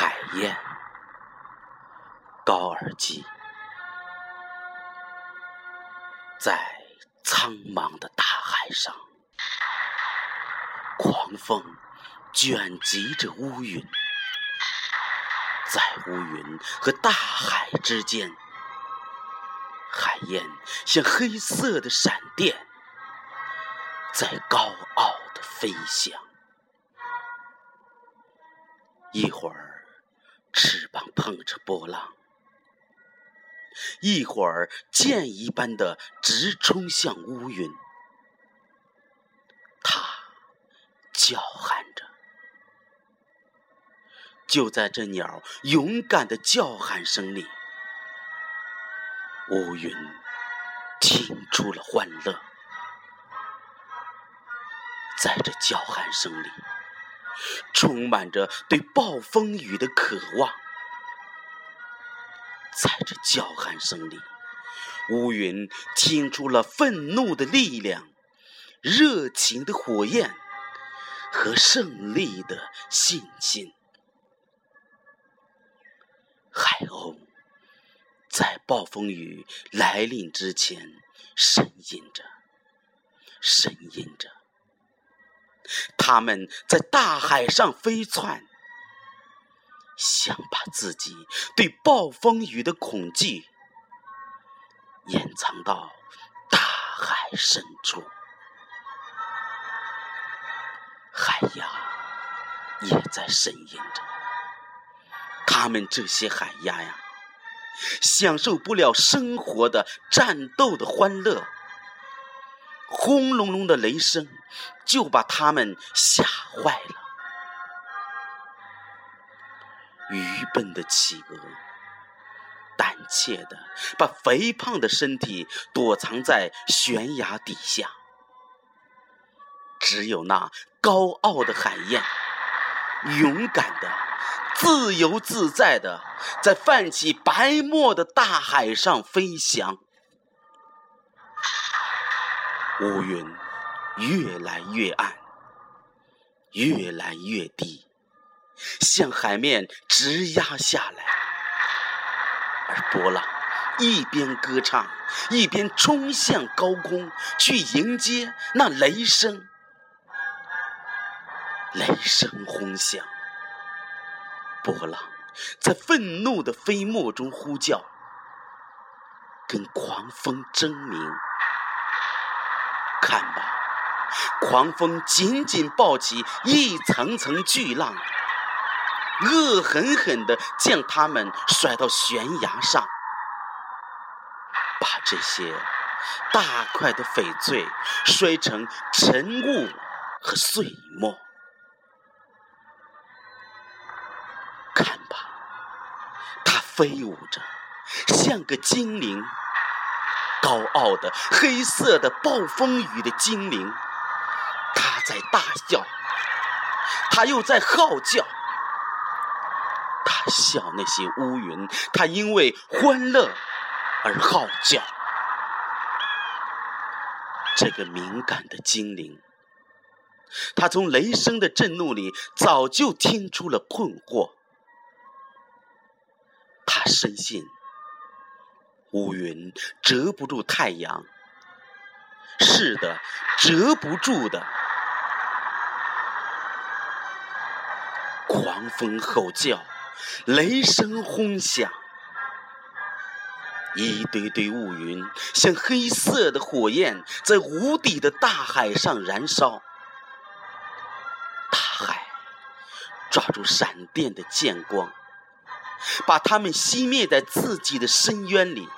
海燕，高尔基，在苍茫的大海上，狂风卷集着乌云，在乌云和大海之间，海燕像黑色的闪电，在高傲的飞翔。一会儿，翅膀碰着波浪；一会儿，箭一般的直冲向乌云。它叫喊着。就在这鸟勇敢的叫喊声里，乌云听出了欢乐。在这叫喊声里。充满着对暴风雨的渴望，在这叫喊声里，乌云听出了愤怒的力量、热情的火焰和胜利的信心。海鸥在暴风雨来临之前呻吟着，呻吟着。他们在大海上飞窜，想把自己对暴风雨的恐惧掩藏到大海深处。海鸭也在呻吟着，他们这些海鸭呀，享受不了生活的战斗的欢乐。轰隆隆的雷声就把他们吓坏了。愚笨的企鹅胆怯的把肥胖的身体躲藏在悬崖底下，只有那高傲的海燕勇敢的、自由自在的在泛起白沫的大海上飞翔。乌云越来越暗，越来越低，向海面直压下来。而波浪一边歌唱，一边冲向高空，去迎接那雷声。雷声轰响，波浪在愤怒的飞沫中呼叫，跟狂风争鸣。看吧，狂风紧紧抱起一层层巨浪，恶狠狠地将它们甩到悬崖上，把这些大块的翡翠摔成尘雾和碎末。看吧，它飞舞着，像个精灵。高傲的黑色的暴风雨的精灵，他在大笑，他又在号叫，他笑那些乌云，他因为欢乐而号叫。这个敏感的精灵，他从雷声的震怒里早就听出了困惑，他深信。乌云遮不住太阳，是的，遮不住的。狂风吼叫，雷声轰响，一堆堆乌云像黑色的火焰，在无底的大海上燃烧。大海抓住闪电的剑光。把它们熄灭在自己的深渊里。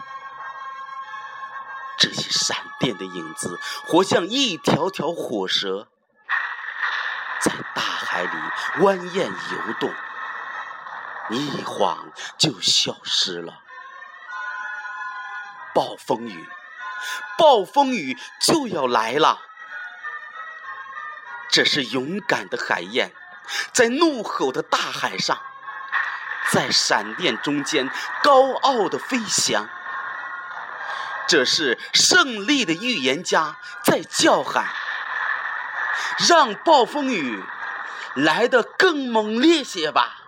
这些闪电的影子，活像一条条火蛇，在大海里蜿蜒游动，一晃就消失了。暴风雨，暴风雨就要来了。这是勇敢的海燕，在怒吼的大海上。在闪电中间高傲的飞翔，这是胜利的预言家在叫喊，让暴风雨来得更猛烈些吧。